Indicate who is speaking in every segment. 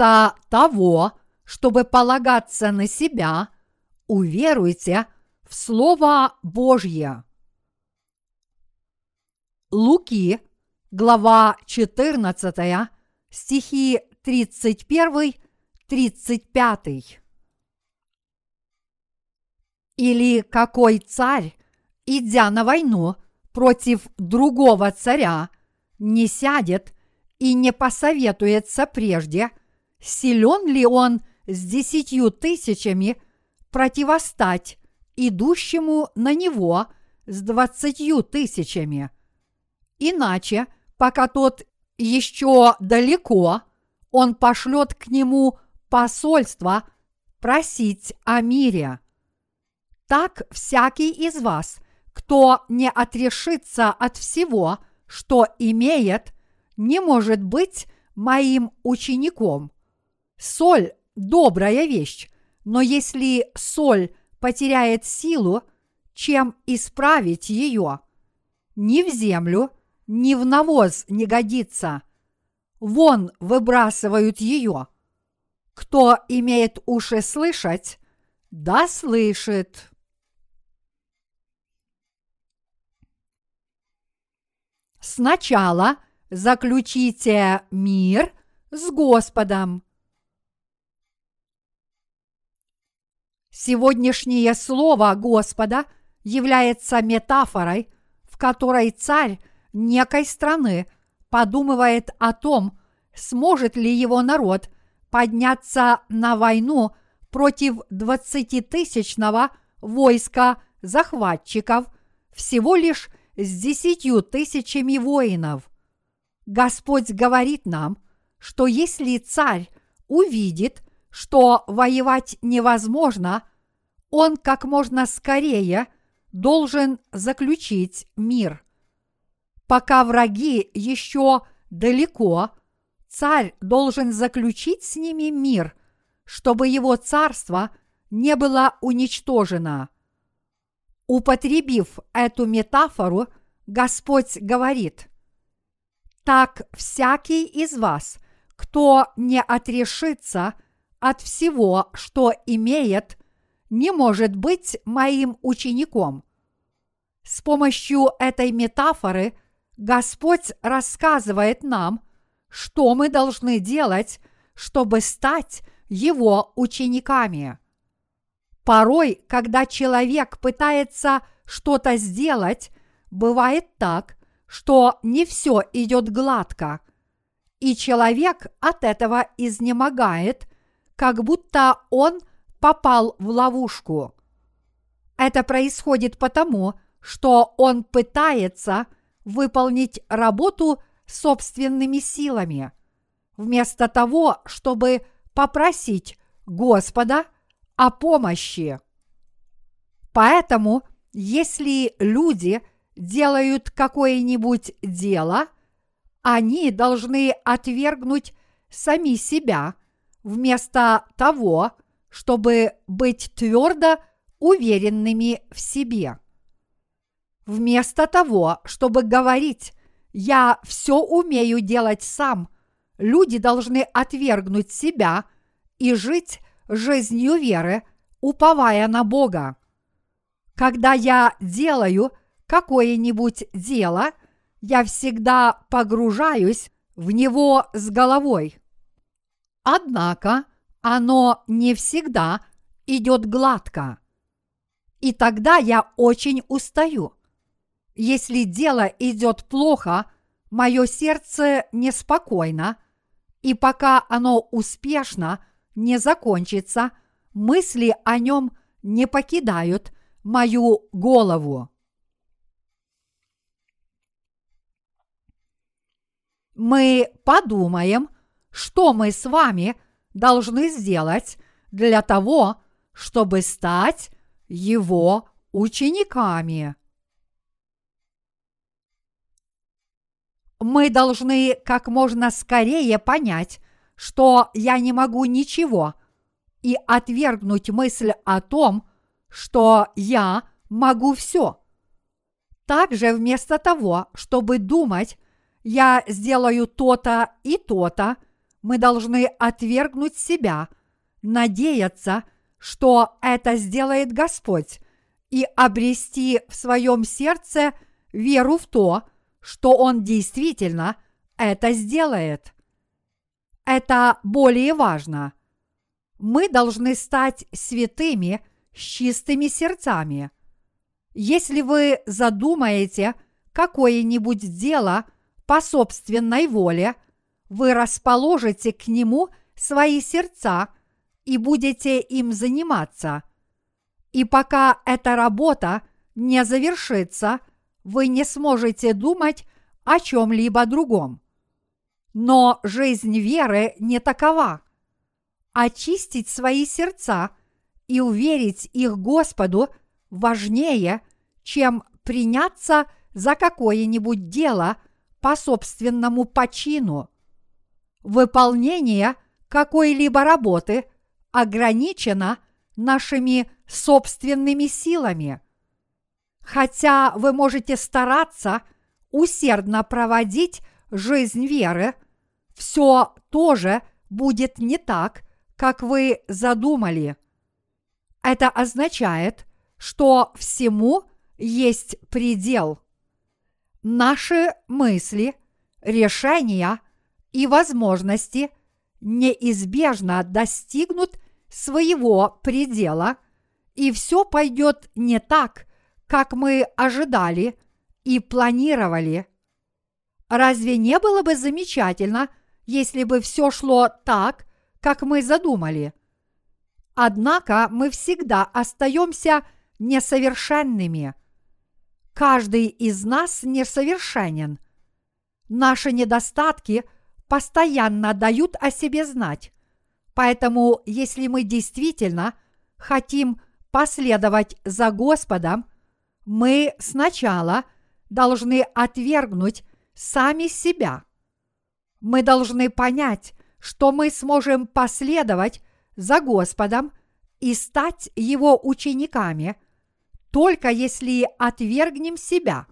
Speaker 1: Вместо того, чтобы полагаться на себя, уверуйте в Слово Божье. Луки, глава 14, стихи 31-35. Или какой царь, идя на войну против другого царя, не сядет и не посоветуется прежде, силен ли он с десятью тысячами противостать идущему на него с двадцатью тысячами. Иначе, пока тот еще далеко, он пошлет к нему посольство просить о мире. Так всякий из вас, кто не отрешится от всего, что имеет, не может быть моим учеником. Соль – добрая вещь, но если соль потеряет силу, чем исправить ее? Ни в землю, ни в навоз не годится. Вон выбрасывают ее. Кто имеет уши слышать, да слышит. Сначала заключите мир с Господом. Сегодняшнее слово Господа является метафорой, в которой царь некой страны подумывает о том, сможет ли его народ подняться на войну против двадцатитысячного войска захватчиков всего лишь с десятью тысячами воинов. Господь говорит нам, что если царь увидит, что воевать невозможно, он как можно скорее должен заключить мир. Пока враги еще далеко, царь должен заключить с ними мир, чтобы его царство не было уничтожено. Употребив эту метафору, Господь говорит, «Так всякий из вас, кто не отрешится от всего, что имеет, не может быть моим учеником». С помощью этой метафоры Господь рассказывает нам, что мы должны делать, чтобы стать Его учениками. Порой, когда человек пытается что-то сделать, бывает так, что не все идет гладко, и человек от этого изнемогает, как будто он попал в ловушку. Это происходит потому, что он пытается выполнить работу собственными силами, вместо того, чтобы попросить Господа – о помощи. Поэтому, если люди делают какое-нибудь дело, они должны отвергнуть сами себя вместо того, чтобы быть твердо уверенными в себе. Вместо того, чтобы говорить «я все умею делать сам», люди должны отвергнуть себя и жить жизнью веры, уповая на Бога. Когда я делаю какое-нибудь дело, я всегда погружаюсь в него с головой. Однако оно не всегда идет гладко. И тогда я очень устаю. Если дело идет плохо, мое сердце неспокойно, и пока оно успешно – не закончится, мысли о нем не покидают мою голову. Мы подумаем, что мы с вами должны сделать для того, чтобы стать его учениками. Мы должны как можно скорее понять, что я не могу ничего, и отвергнуть мысль о том, что я могу все. Также вместо того, чтобы думать, я сделаю то-то и то-то, мы должны отвергнуть себя, надеяться, что это сделает Господь, и обрести в своем сердце веру в то, что Он действительно это сделает. Это более важно. Мы должны стать святыми с чистыми сердцами. Если вы задумаете какое-нибудь дело по собственной воле, вы расположите к нему свои сердца и будете им заниматься. И пока эта работа не завершится, вы не сможете думать о чем-либо другом. Но жизнь веры не такова. Очистить свои сердца и уверить их Господу важнее, чем приняться за какое-нибудь дело по собственному почину. Выполнение какой-либо работы ограничено нашими собственными силами. Хотя вы можете стараться усердно проводить жизнь веры, все тоже будет не так, как вы задумали. Это означает, что всему есть предел. Наши мысли, решения и возможности неизбежно достигнут своего предела, и все пойдет не так, как мы ожидали и планировали. Разве не было бы замечательно, если бы все шло так, как мы задумали? Однако мы всегда остаемся несовершенными. Каждый из нас несовершенен. Наши недостатки постоянно дают о себе знать. Поэтому, если мы действительно хотим последовать за Господом, мы сначала должны отвергнуть сами себя. Мы должны понять, что мы сможем последовать за Господом и стать Его учениками, только если отвергнем себя.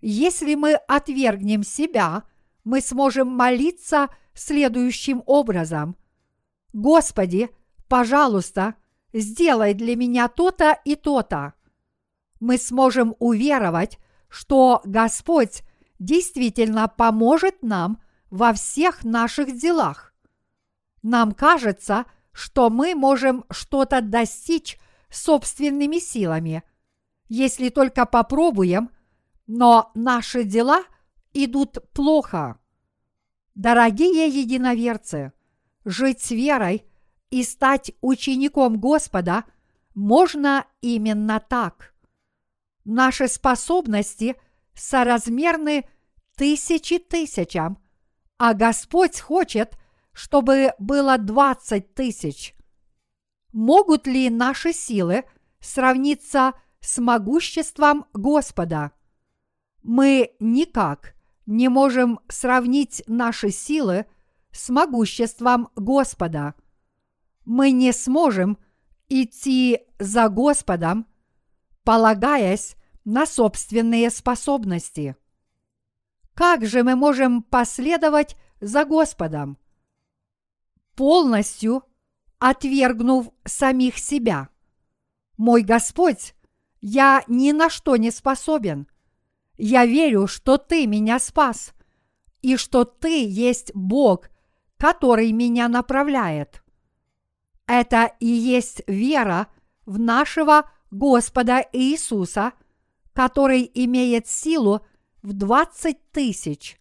Speaker 1: Если мы отвергнем себя, мы сможем молиться следующим образом. Господи, пожалуйста, сделай для меня то-то и то-то. Мы сможем уверовать, что Господь действительно поможет нам во всех наших делах. Нам кажется, что мы можем что-то достичь собственными силами, если только попробуем, но наши дела идут плохо. Дорогие единоверцы, жить с верой и стать учеником Господа можно именно так. Наши способности – соразмерны тысячи тысячам, а Господь хочет, чтобы было двадцать тысяч. Могут ли наши силы сравниться с могуществом Господа? Мы никак не можем сравнить наши силы с могуществом Господа. Мы не сможем идти за Господом, полагаясь на собственные способности. Как же мы можем последовать за Господом? Полностью отвергнув самих себя. Мой Господь, я ни на что не способен. Я верю, что Ты меня спас, и что Ты есть Бог, который меня направляет. Это и есть вера в нашего Господа Иисуса – который имеет силу в двадцать тысяч.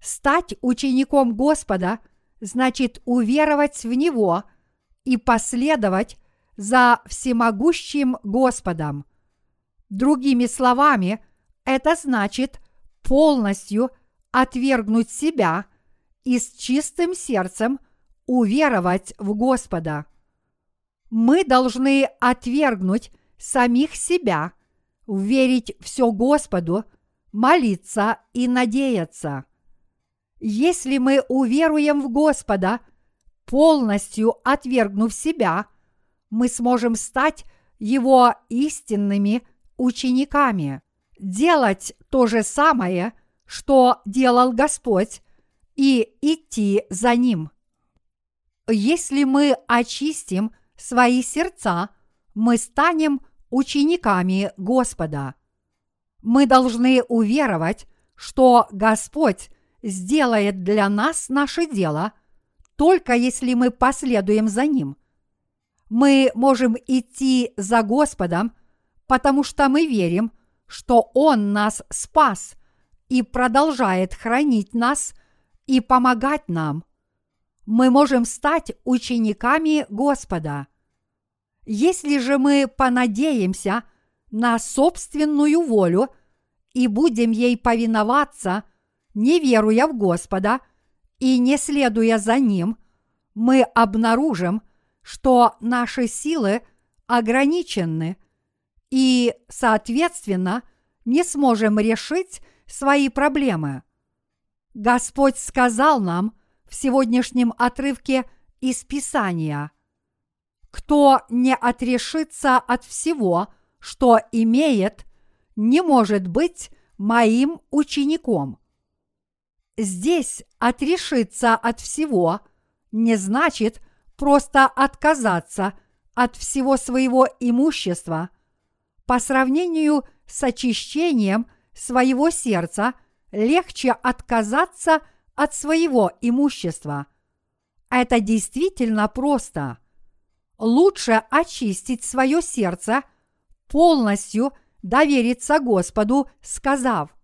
Speaker 1: Стать учеником Господа значит уверовать в Него и последовать за всемогущим Господом. Другими словами, это значит полностью отвергнуть себя и с чистым сердцем уверовать в Господа. Мы должны отвергнуть самих себя – верить все Господу, молиться и надеяться. Если мы уверуем в Господа, полностью отвергнув себя, мы сможем стать Его истинными учениками, делать то же самое, что делал Господь, и идти за Ним. Если мы очистим свои сердца, мы станем учениками Господа. Мы должны уверовать, что Господь сделает для нас наше дело, только если мы последуем за Ним. Мы можем идти за Господом, потому что мы верим, что Он нас спас и продолжает хранить нас и помогать нам. Мы можем стать учениками Господа. Если же мы понадеемся на собственную волю и будем ей повиноваться, не веруя в Господа и не следуя за Ним, мы обнаружим, что наши силы ограничены и, соответственно, не сможем решить свои проблемы. Господь сказал нам в сегодняшнем отрывке из Писания, кто не отрешится от всего, что имеет, не может быть моим учеником. Здесь отрешиться от всего не значит просто отказаться от всего своего имущества. По сравнению с очищением своего сердца легче отказаться от своего имущества. Это действительно просто. Лучше очистить свое сердце, полностью довериться Господу, сказав,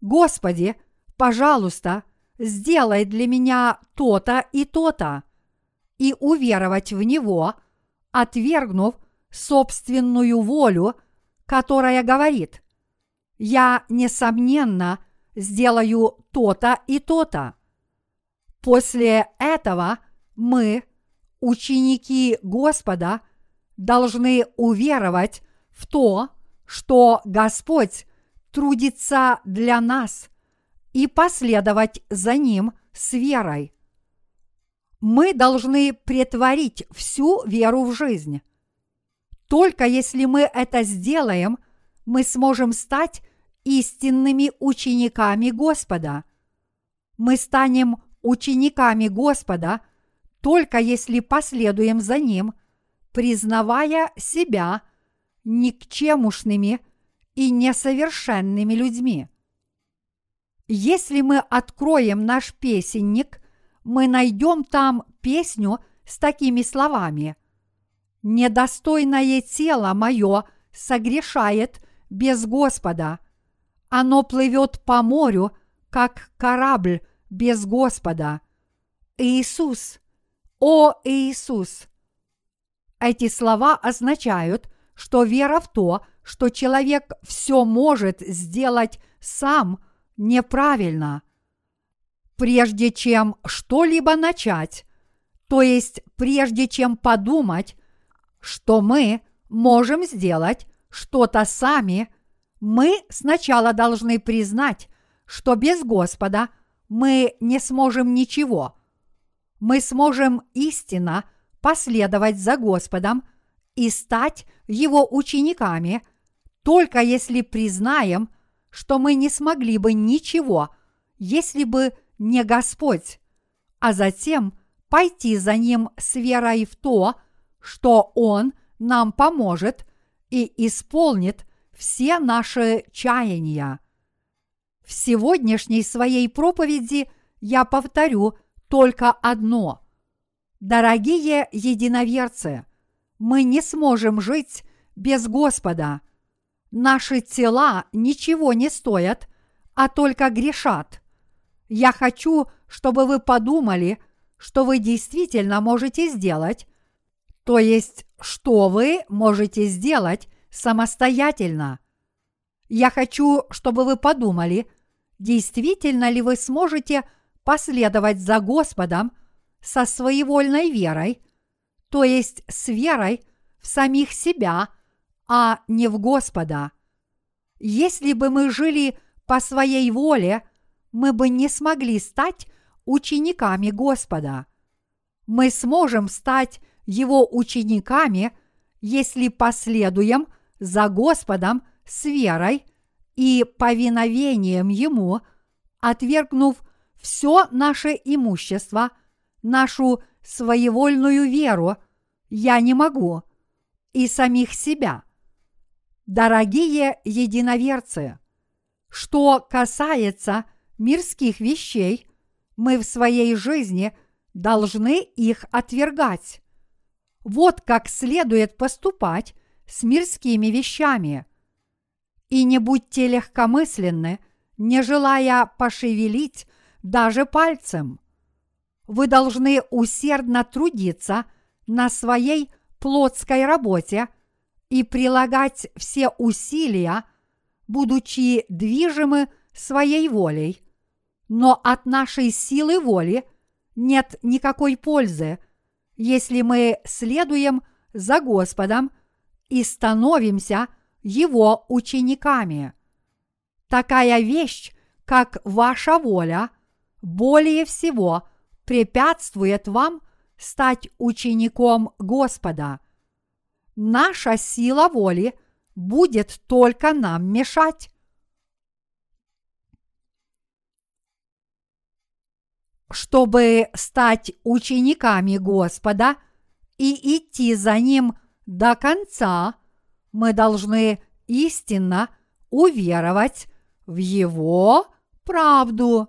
Speaker 1: «Господи, пожалуйста, сделай для меня то-то и то-то», и уверовать в Него, отвергнув собственную волю, которая говорит, «Я, несомненно, сделаю то-то и то-то». После этого мы, ученики Господа, должны уверовать в то, что Господь трудится для нас и последовать за Ним с верой. Мы должны претворить всю веру в жизнь. Только если мы это сделаем, мы сможем стать истинными учениками Господа. Мы станем учениками Господа только если последуем за Ним, признавая себя никчемушными и несовершенными людьми. Если мы откроем наш песенник, мы найдем там песню с такими словами – Недостойное тело мое согрешает без Господа. Оно плывет по морю, как корабль без Господа. Иисус, о Иисус! Эти слова означают, что вера в то, что человек все может сделать сам, неправильно. Прежде чем что-либо начать, то есть прежде чем подумать, что мы можем сделать что-то сами, мы сначала должны признать, что без Господа мы не сможем ничего. Мы сможем истинно последовать за Господом и стать Его учениками, только если признаем, что мы не смогли бы ничего, если бы не Господь, а затем пойти за Ним с верой в то, что Он нам поможет и исполнит все наши чаяния. В сегодняшней своей проповеди я повторю только одно. Дорогие единоверцы, мы не сможем жить без Господа. Наши тела ничего не стоят, а только грешат. Я хочу, чтобы вы подумали, что вы действительно можете сделать, то есть, что вы можете сделать самостоятельно. Я хочу, чтобы вы подумали, действительно ли вы сможете последовать за Господом со своевольной верой, то есть с верой в самих себя, а не в Господа. Если бы мы жили по своей воле, мы бы не смогли стать учениками Господа. Мы сможем стать его учениками, если последуем за Господом с верой и повиновением Ему, отвергнув все наше имущество, нашу своевольную веру я не могу, и самих себя. Дорогие единоверцы, что касается мирских вещей, мы в своей жизни должны их отвергать. Вот как следует поступать с мирскими вещами. И не будьте легкомысленны, не желая пошевелить даже пальцем. Вы должны усердно трудиться на своей плотской работе и прилагать все усилия, будучи движимы своей волей. Но от нашей силы воли нет никакой пользы, если мы следуем за Господом и становимся Его учениками. Такая вещь, как ваша воля, более всего препятствует вам стать учеником Господа. Наша сила воли будет только нам мешать. Чтобы стать учениками Господа и идти за Ним до конца, мы должны истинно уверовать в Его правду.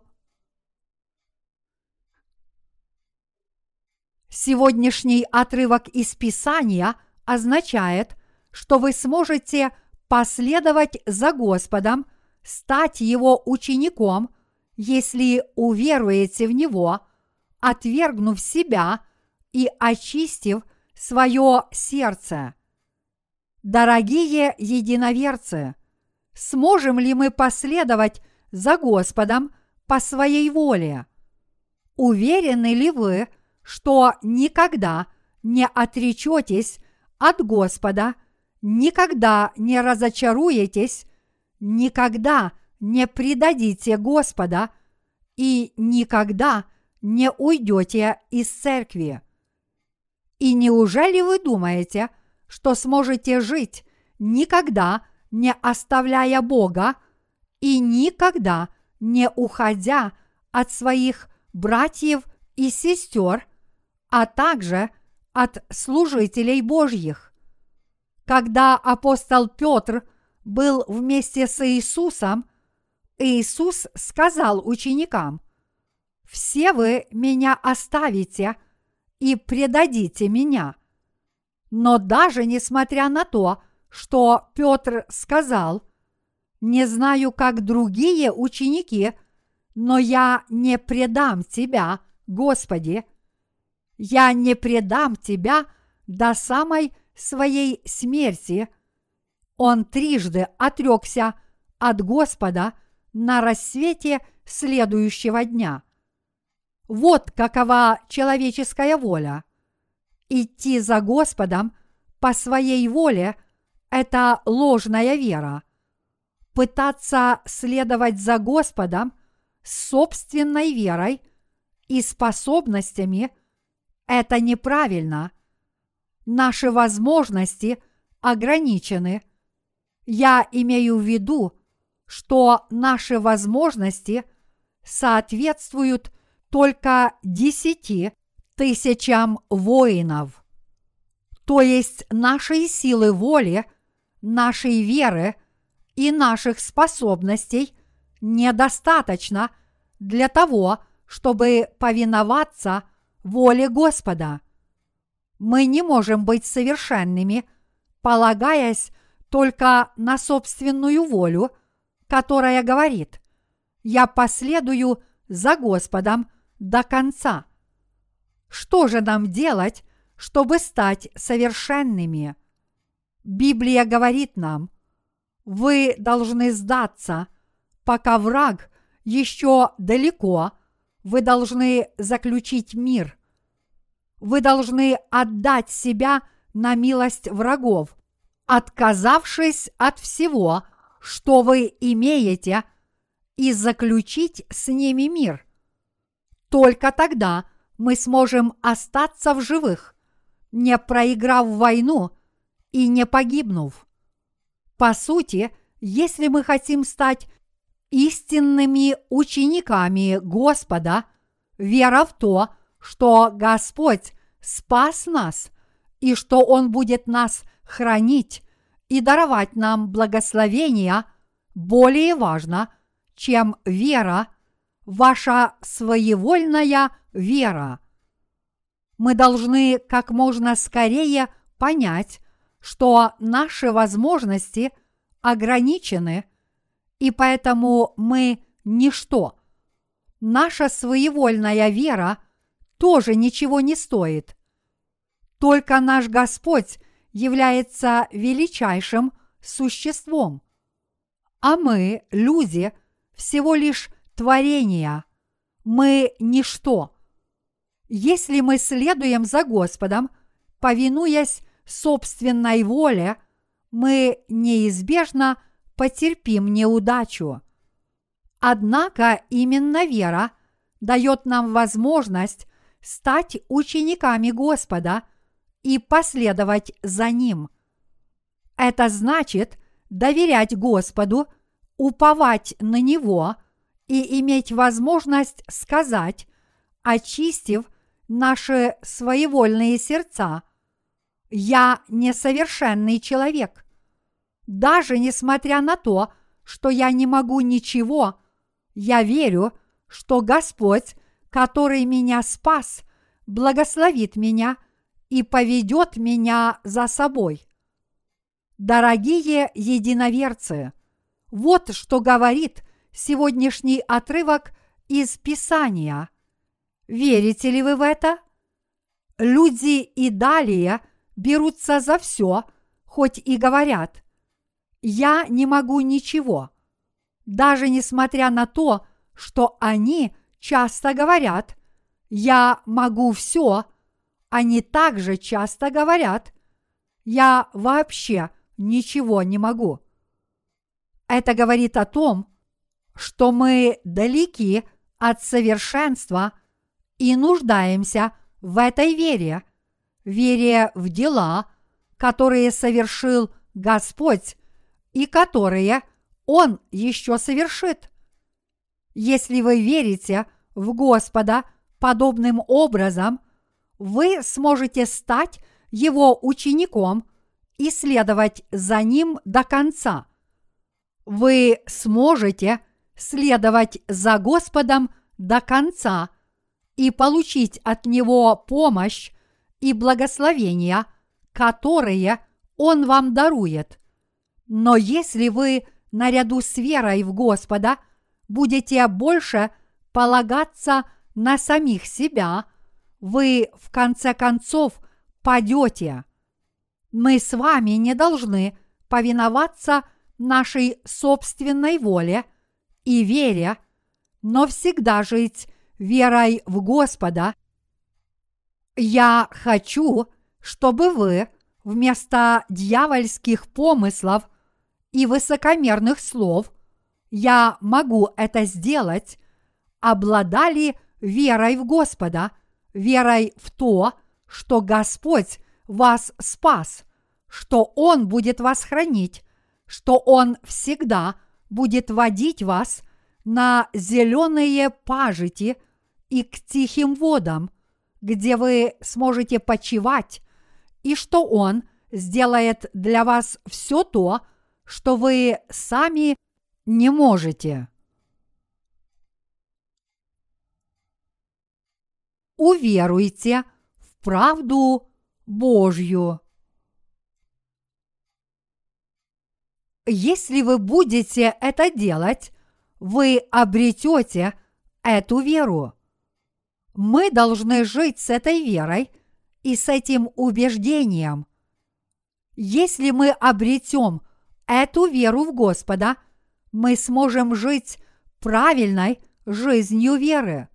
Speaker 1: Сегодняшний отрывок из Писания означает, что вы сможете последовать за Господом, стать Его учеником, если уверуете в Него, отвергнув себя и очистив свое сердце. Дорогие единоверцы, сможем ли мы последовать за Господом по своей воле? Уверены ли вы, что никогда не отречетесь от Господа, никогда не разочаруетесь, никогда не предадите Господа и никогда не уйдете из церкви. И неужели вы думаете, что сможете жить, никогда не оставляя Бога и никогда не уходя от своих братьев и сестер, а также от служителей Божьих? Когда апостол Петр был вместе с Иисусом, Иисус сказал ученикам, «Все вы меня оставите и предадите меня». Но даже несмотря на то, что Петр сказал, «Не знаю, как другие ученики, но я не предам тебя, Господи, я не предам тебя до самой своей смерти», он трижды отрекся от Господа на рассвете следующего дня. Вот какова человеческая воля. Идти за Господом по своей воле – это ложная вера. Пытаться следовать за Господом с собственной верой и способностями – это неправильно. Наши возможности ограничены. Я имею в виду, что наши возможности соответствуют только десяти тысячам воинов. То есть нашей силы воли, нашей веры и наших способностей недостаточно для того, чтобы повиноваться воле Господа. Мы не можем быть совершенными, полагаясь только на собственную волю, которая говорит «Я последую за Господом до конца». Что же нам делать, чтобы стать совершенными? Библия говорит нам, вы должны сдаться, пока враг еще далеко, вы должны заключить мир. Вы должны отдать себя на милость врагов, отказавшись от всего, что вы имеете, и заключить с ними мир. Только тогда – мы сможем остаться в живых, не проиграв войну и не погибнув. По сути, если мы хотим стать истинными учениками Господа, вера в то, что Господь спас нас и что Он будет нас хранить и даровать нам благословения, более важно, чем вера, ваша своевольная вера. Мы должны как можно скорее понять, что наши возможности ограничены, и поэтому мы ничто. Наша своевольная вера тоже ничего не стоит. Только наш Господь является величайшим существом, а мы, люди, всего лишь творения. Мы ничто. Если мы следуем за Господом, повинуясь собственной воле, мы неизбежно потерпим неудачу. Однако именно вера дает нам возможность стать учениками Господа – и последовать за Ним. Это значит доверять Господу, уповать на Него и иметь возможность сказать, очистив наши своевольные сердца, «Я несовершенный человек». Даже несмотря на то, что я не могу ничего, я верю, что Господь, который меня спас, благословит меня и поведет меня за собой. Дорогие единоверцы, вот что говорит сегодняшний отрывок из Писания. Верите ли вы в это? Люди и далее берутся за все, хоть и говорят, я не могу ничего, даже несмотря на то, что они часто говорят, я могу все, они также часто говорят, я вообще ничего не могу. Это говорит о том, что мы далеки от совершенства и нуждаемся в этой вере, вере в дела, которые совершил Господь и которые Он еще совершит. Если вы верите в Господа подобным образом, вы сможете стать его учеником и следовать за ним до конца. Вы сможете следовать за Господом до конца и получить от Него помощь и благословения, которые Он вам дарует. Но если вы наряду с верой в Господа будете больше полагаться на самих себя – вы в конце концов падете. Мы с вами не должны повиноваться нашей собственной воле и вере, но всегда жить верой в Господа. Я хочу, чтобы вы вместо дьявольских помыслов и высокомерных слов «я могу это сделать» обладали верой в Господа – верой в то, что Господь вас спас, что Он будет вас хранить, что Он всегда будет водить вас на зеленые пажити и к тихим водам, где вы сможете почивать, и что Он сделает для вас все то, что вы сами не можете. Уверуйте в правду Божью. Если вы будете это делать, вы обретете эту веру. Мы должны жить с этой верой и с этим убеждением. Если мы обретем эту веру в Господа, мы сможем жить правильной жизнью веры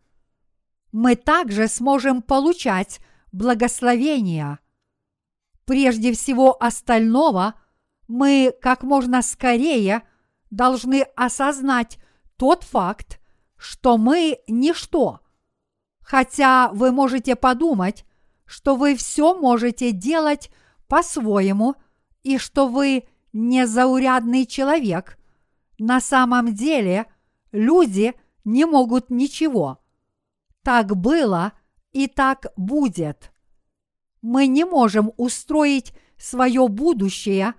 Speaker 1: мы также сможем получать благословения. Прежде всего остального, мы как можно скорее должны осознать тот факт, что мы ничто. Хотя вы можете подумать, что вы все можете делать по-своему и что вы незаурядный человек, на самом деле люди не могут ничего. Так было и так будет. Мы не можем устроить свое будущее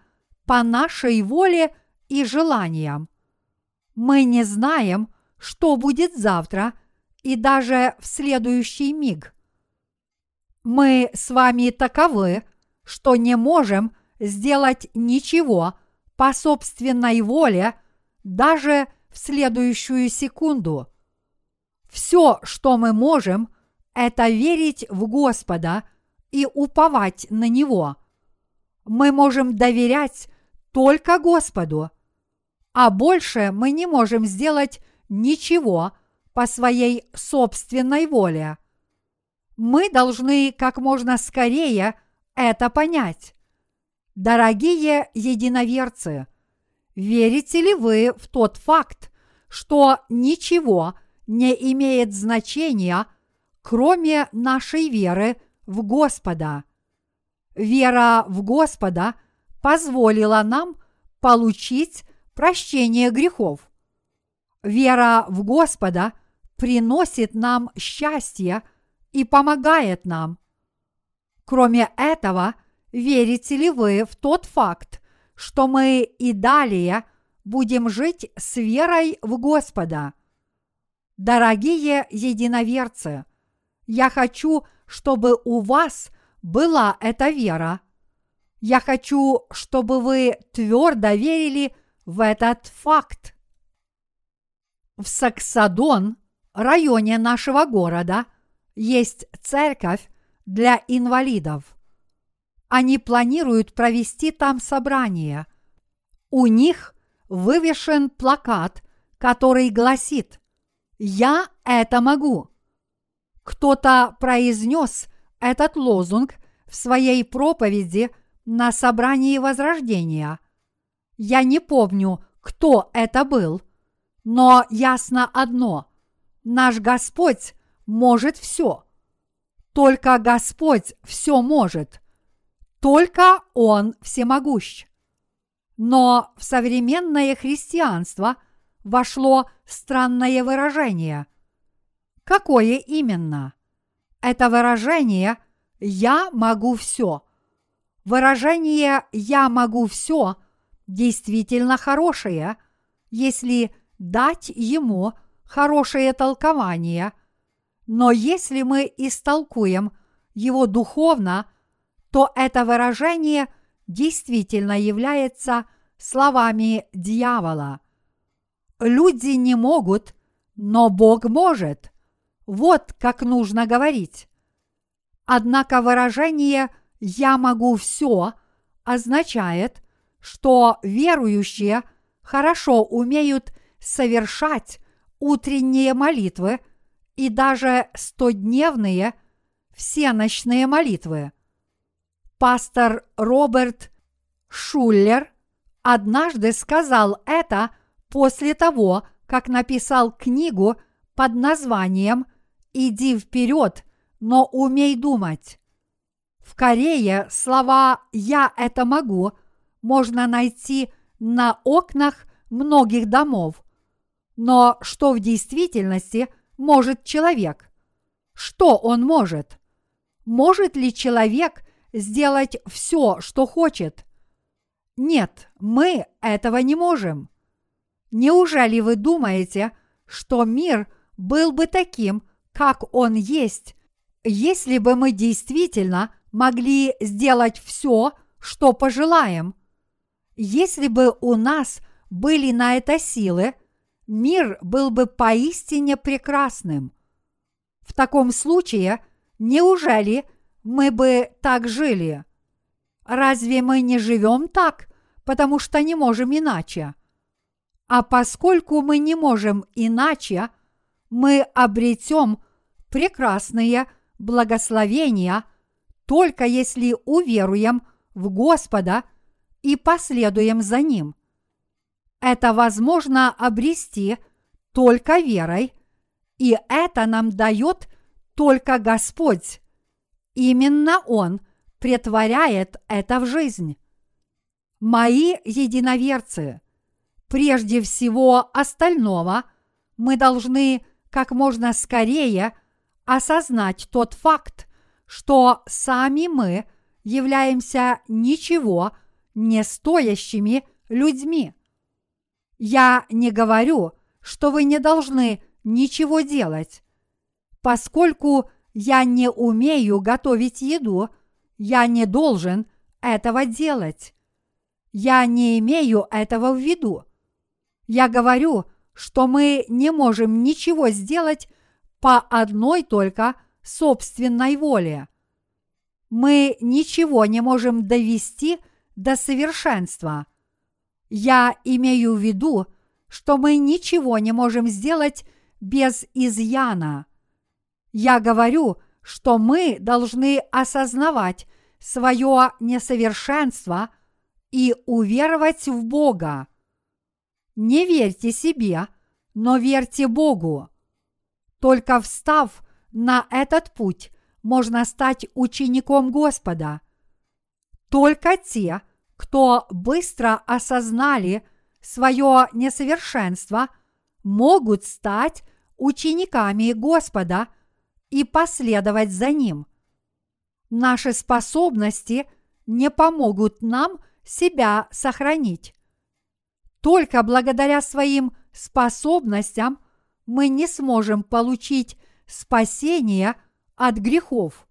Speaker 1: по нашей воле и желаниям. Мы не знаем, что будет завтра и даже в следующий миг. Мы с вами таковы, что не можем сделать ничего по собственной воле даже в следующую секунду. Все, что мы можем, это верить в Господа и уповать на Него. Мы можем доверять только Господу, а больше мы не можем сделать ничего по своей собственной воле. Мы должны как можно скорее это понять. Дорогие единоверцы, верите ли вы в тот факт, что ничего не имеет значения, кроме нашей веры в Господа? Вера в Господа позволила нам получить прощение грехов. Вера в Господа приносит нам счастье и помогает нам. Кроме этого, верите ли вы в тот факт, что мы и далее будем жить с верой в Господа? Дорогие единоверцы, я хочу, чтобы у вас была эта вера. Я хочу, чтобы вы твердо верили в этот факт. В Саксадон, районе нашего города, есть церковь для инвалидов. Они планируют провести там собрание. У них вывешен плакат, который гласит «Я это могу». Кто-то произнес этот лозунг в своей проповеди на собрании Возрождения. Я не помню, кто это был, но ясно одно – наш Господь может все. Только Господь все может. Только Он всемогущ. Но в современное христианство вошло странное выражение. Какое именно? Это выражение «я могу все». Выражение «я могу все» действительно хорошее, если дать ему хорошее толкование – но если мы истолкуем его духовно, то это выражение действительно является словами дьявола. Люди не могут, но Бог может. Вот как нужно говорить. Однако выражение «я могу все» означает, что верующие хорошо умеют совершать утренние молитвы – и даже стодневные всеночные молитвы. Пастор Роберт Шуллер однажды сказал это после того, как написал книгу под названием «Иди вперед, но умей думать». В Корее слова «я это могу» можно найти на окнах многих домов. Но что в действительности – может человек? Что он может? Может ли человек сделать все, что хочет? Нет, мы этого не можем. Неужели вы думаете, что мир был бы таким, как он есть, если бы мы действительно могли сделать все, что пожелаем? Если бы у нас были на это силы, мир был бы поистине прекрасным. В таком случае, неужели мы бы так жили? Разве мы не живем так, потому что не можем иначе? А поскольку мы не можем иначе, мы обретем прекрасные благословения только если уверуем в Господа и последуем за Ним – это возможно обрести только верой, и это нам дает только Господь. Именно Он претворяет это в жизнь. Мои единоверцы, прежде всего остального, мы должны как можно скорее осознать тот факт, что сами мы являемся ничего не стоящими людьми. Я не говорю, что вы не должны ничего делать. Поскольку я не умею готовить еду, я не должен этого делать. Я не имею этого в виду. Я говорю, что мы не можем ничего сделать по одной только собственной воле. Мы ничего не можем довести до совершенства. Я имею в виду, что мы ничего не можем сделать без изъяна. Я говорю, что мы должны осознавать свое несовершенство и уверовать в Бога. Не верьте себе, но верьте Богу. Только встав на этот путь, можно стать учеником Господа. Только те, кто быстро осознали свое несовершенство, могут стать учениками Господа и последовать за Ним. Наши способности не помогут нам себя сохранить. Только благодаря своим способностям мы не сможем получить спасение от грехов.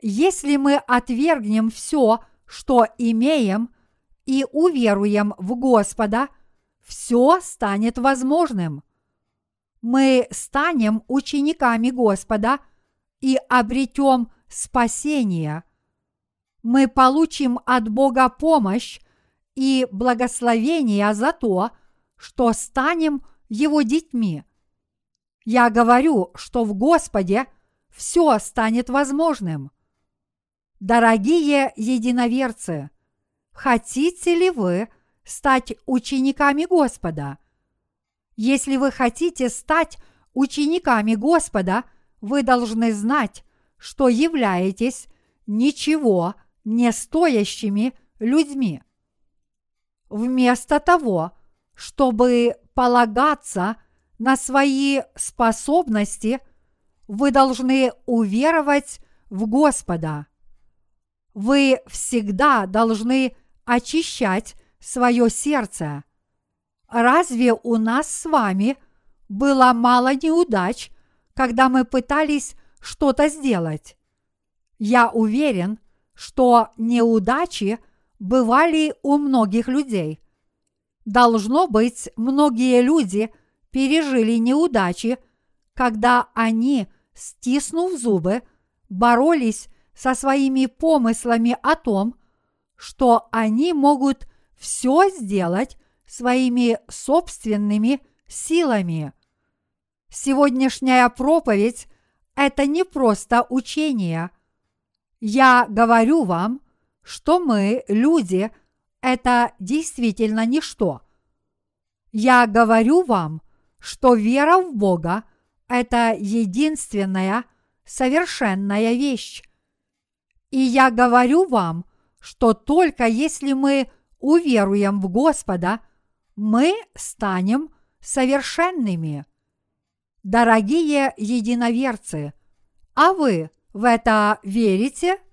Speaker 1: Если мы отвергнем все, что имеем, и уверуем в Господа, все станет возможным. Мы станем учениками Господа и обретем спасение. Мы получим от Бога помощь и благословение за то, что станем Его детьми. Я говорю, что в Господе все станет возможным. Дорогие единоверцы, хотите ли вы стать учениками Господа? Если вы хотите стать учениками Господа, вы должны знать, что являетесь ничего не стоящими людьми. Вместо того, чтобы полагаться на свои способности, вы должны уверовать в Господа. Вы всегда должны очищать свое сердце. Разве у нас с вами было мало неудач, когда мы пытались что-то сделать? Я уверен, что неудачи бывали у многих людей. Должно быть, многие люди пережили неудачи, когда они, стиснув зубы, боролись со своими помыслами о том, что они могут все сделать своими собственными силами. Сегодняшняя проповедь – это не просто учение. Я говорю вам, что мы, люди, это действительно ничто. Я говорю вам, что вера в Бога – это единственная совершенная вещь. И я говорю вам, что только если мы уверуем в Господа, мы станем совершенными. Дорогие единоверцы, а вы в это верите –